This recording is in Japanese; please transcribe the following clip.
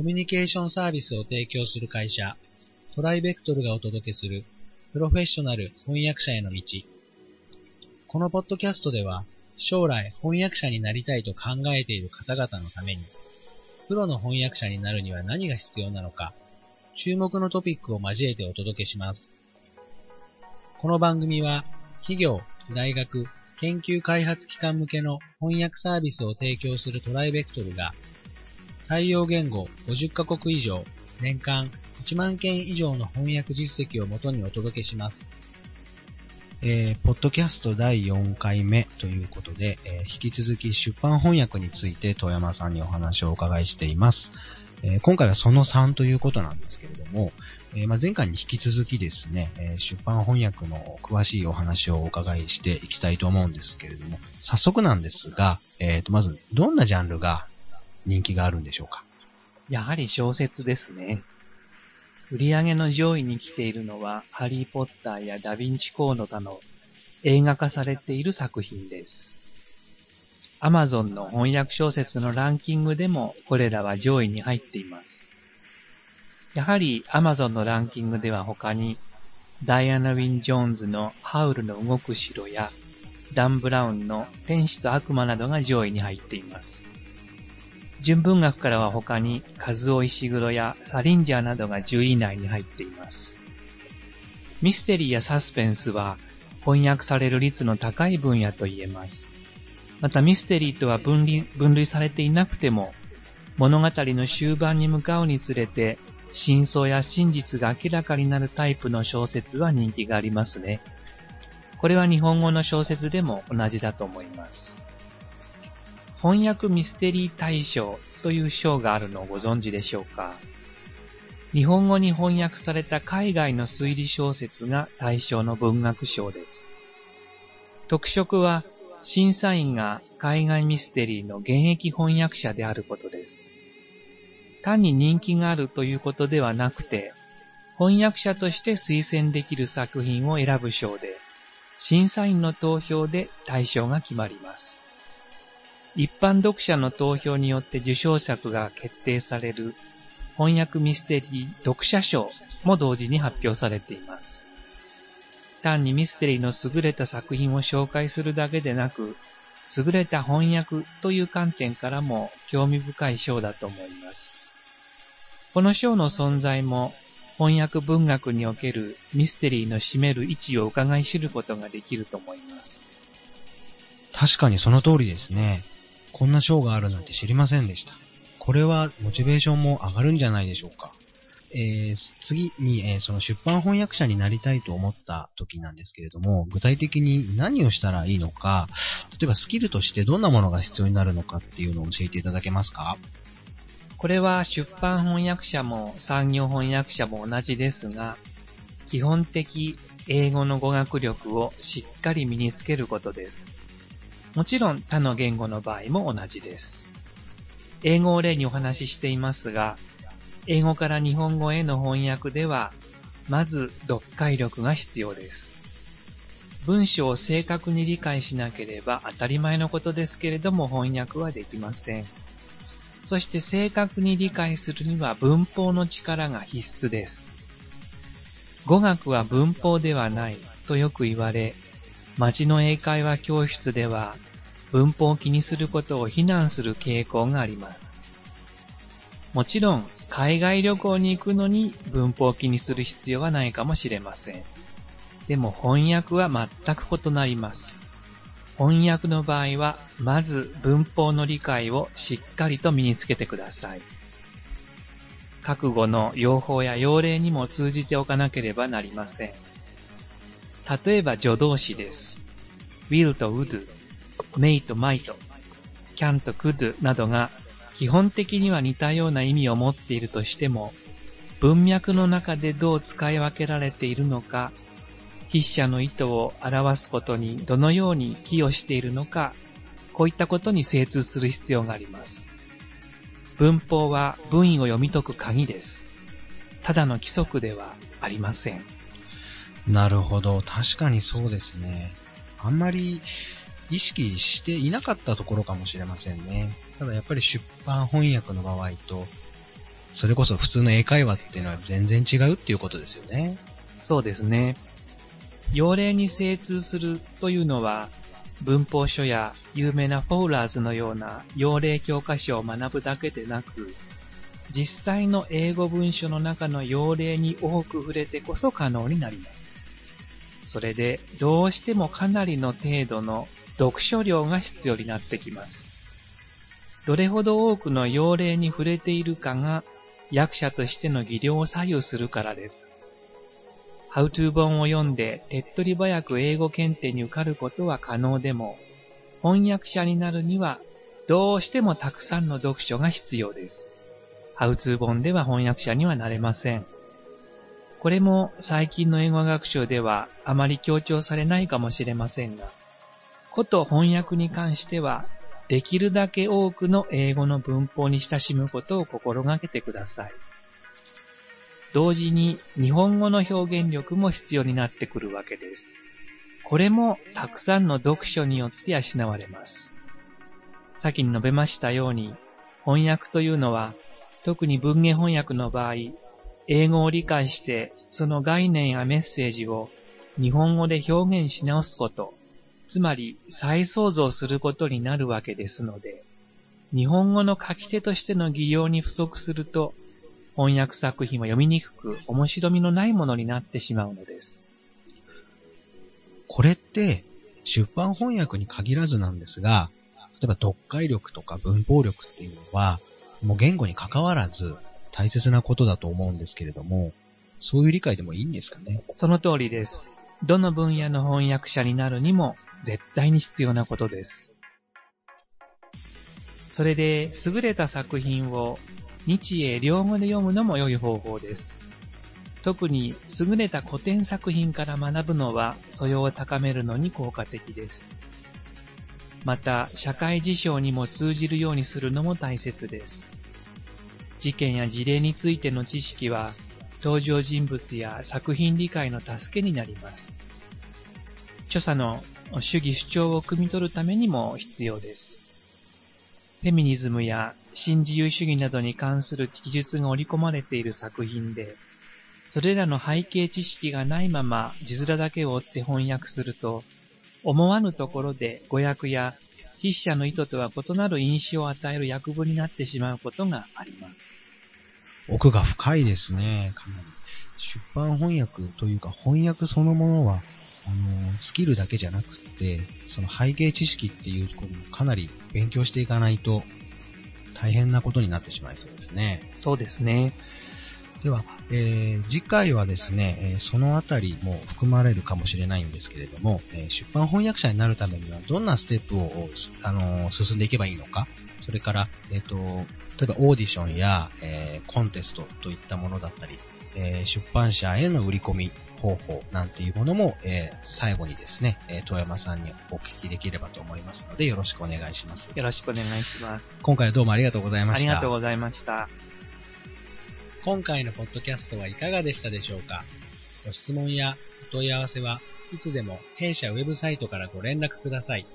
コミュニケーションサービスを提供する会社、トライベクトルがお届けするプロフェッショナル翻訳者への道。このポッドキャストでは、将来翻訳者になりたいと考えている方々のために、プロの翻訳者になるには何が必要なのか、注目のトピックを交えてお届けします。この番組は、企業、大学、研究開発機関向けの翻訳サービスを提供するトライベクトルが、対応言語50カ国以上、年間1万件以上の翻訳実績をもとにお届けします。えー、ポッドキャスト第4回目ということで、えー、引き続き出版翻訳について遠山さんにお話をお伺いしています。えー、今回はその3ということなんですけれども、えまあ、前回に引き続きですね、え出版翻訳の詳しいお話をお伺いしていきたいと思うんですけれども、早速なんですが、えー、とまずどんなジャンルが人気があるんでしょうか？やはり小説ですね。売り上げの上位に来ているのは、ハリーポッターやダヴィンチコード他の映画化されている作品です。アマゾンの翻訳小説のランキングでもこれらは上位に入っています。やはりアマゾンのランキングでは他に、ダイアナ・ウィン・ジョーンズのハウルの動く城や、ダン・ブラウンの天使と悪魔などが上位に入っています。純文学からは他に、カズオ・イシグロやサリンジャーなどが10位以内に入っています。ミステリーやサスペンスは翻訳される率の高い分野と言えます。またミステリーとは分類分類されていなくても、物語の終盤に向かうにつれて、真相や真実が明らかになるタイプの小説は人気がありますね。これは日本語の小説でも同じだと思います。翻訳ミステリー大賞という賞があるのをご存知でしょうか？日本語に翻訳された海外の推理小説が対象の文学賞です。特色は審査員が海外ミステリーの現役翻訳者であることです。単に人気があるということではなくて、翻訳者として推薦できる作品を選ぶ賞で、審査員の投票で対象が決まります。一般読者の投票によって受賞作が決定される翻訳ミステリー読者賞も同時に発表されています。単にミステリーの優れた作品を紹介するだけでなく、優れた翻訳という観点からも興味深い賞だと思います。この賞の存在も翻訳文学におけるミステリーの占める位置を伺い知ることができると思います。確かにその通りですね。こんな賞があるなんて知りませんでした。これはモチベーションも上がるんじゃないでしょうか。えー、次に、えー、その出版翻訳者になりたいと思った時なんですけれども、具体的に何をしたらいいのか、例えばスキルとしてどんなものが必要になるのかっていうのを教えていただけますか？これは出版翻訳者も産業翻訳者も同じですが、基本的英語の語学力をしっかり身につけることです。もちろん他の言語の場合も同じです。英語を例にお話ししていますが、英語から日本語への翻訳では、まず読解力が必要です。文章を正確に理解しなければ当たり前のことですけれども翻訳はできません。そして正確に理解するには文法の力が必須です。語学は文法ではないとよく言われ、町の英会話教室では文法を気にすることを非難する傾向があります。もちろん、海外旅行に行くのに文法を気にする必要はないかもしれません。でも翻訳は全く異なります。翻訳の場合は、まず文法の理解をしっかりと身につけてください。覚悟の用法や用例にも通じておかなければなりません。例えば助動詞です。will と would、may と might、can と could などが基本的には似たような意味を持っているとしても、文脈の中でどう使い分けられているのか、筆者の意図を表すことにどのように寄与しているのか、こういったことに精通する必要があります。文法は文意を読み解く鍵です。ただの規則ではありません。なるほど。確かにそうですね。あんまり意識していなかったところかもしれませんね。ただやっぱり出版翻訳の場合と、それこそ普通の英会話っていうのは全然違うっていうことですよね。そうですね。用例に精通するというのは、文法書や有名なフォーラーズのような用例教科書を学ぶだけでなく、実際の英語文書の中の用例に多く触れてこそ可能になります。それで、どうしてもかなりの程度の読書量が必要になってきます。どれほど多くの用例に触れているかが役者としての技量を左右するからです。ハウトゥー本を読んで手っ取り早く英語検定に受かることは可能でも、翻訳者になるにはどうしてもたくさんの読書が必要です。ハウツー本では翻訳者にはなれません。これも最近の英語学習ではあまり強調されないかもしれませんが、こと翻訳に関しては、できるだけ多くの英語の文法に親しむことを心がけてください。同時に日本語の表現力も必要になってくるわけです。これもたくさんの読書によって養われます。先に述べましたように、翻訳というのは、特に文言翻訳の場合、英語を理解してその概念やメッセージを日本語で表現し直すこと、つまり再創造することになるわけですので、日本語の書き手としての技量に不足すると翻訳作品は読みにくく、面白みのないものになってしまうのです。これって、出版翻訳に限らずなんですが、例えば読解力とか文法力っていうのは、もう言語に関わらず大切なことだと思うんですけれども、そういう理解でもいいんですかね？その通りです。どの分野の翻訳者になるにも絶対に必要なことです。それで優れた作品を日英両語で読むのも良い方法です。特に優れた古典作品から学ぶのは素養を高めるのに効果的です。また、社会事象にも通じるようにするのも大切です。事件や事例についての知識は、登場人物や作品理解の助けになります。著者の主義主張を汲み取るためにも必要です。フェミニズムや新自由主義などに関する記述が織り込まれている作品で、それらの背景知識がないまま字面だけを追って翻訳すると、思わぬところで語訳や筆者の意図とは異なる印象を与える訳文になってしまうことがあります。奥が深いですね、かなり。出版翻訳というか翻訳そのものは、あの、スキルだけじゃなくて、その背景知識っていうところもかなり勉強していかないと大変なことになってしまいそうですね。そうですね。では、えー、次回はですね、えー、そのあたりも含まれるかもしれないんですけれども、えー、出版翻訳者になるためにはどんなステップを、あの進んでいけばいいのか、それから、えっ、と、例えばオーディションや、えコンテストといったものだったり、え出版社への売り込み方法なんていうものも、え最後にですね、え遠山さんにお聞きできればと思いますので、よろしくお願いします。よろしくお願いします。今回はどうもありがとうございました。ありがとうございました。今回のポッドキャストはいかがでしたでしょうか？ご質問やお問い合わせはいつでも弊社ウェブサイトからご連絡ください。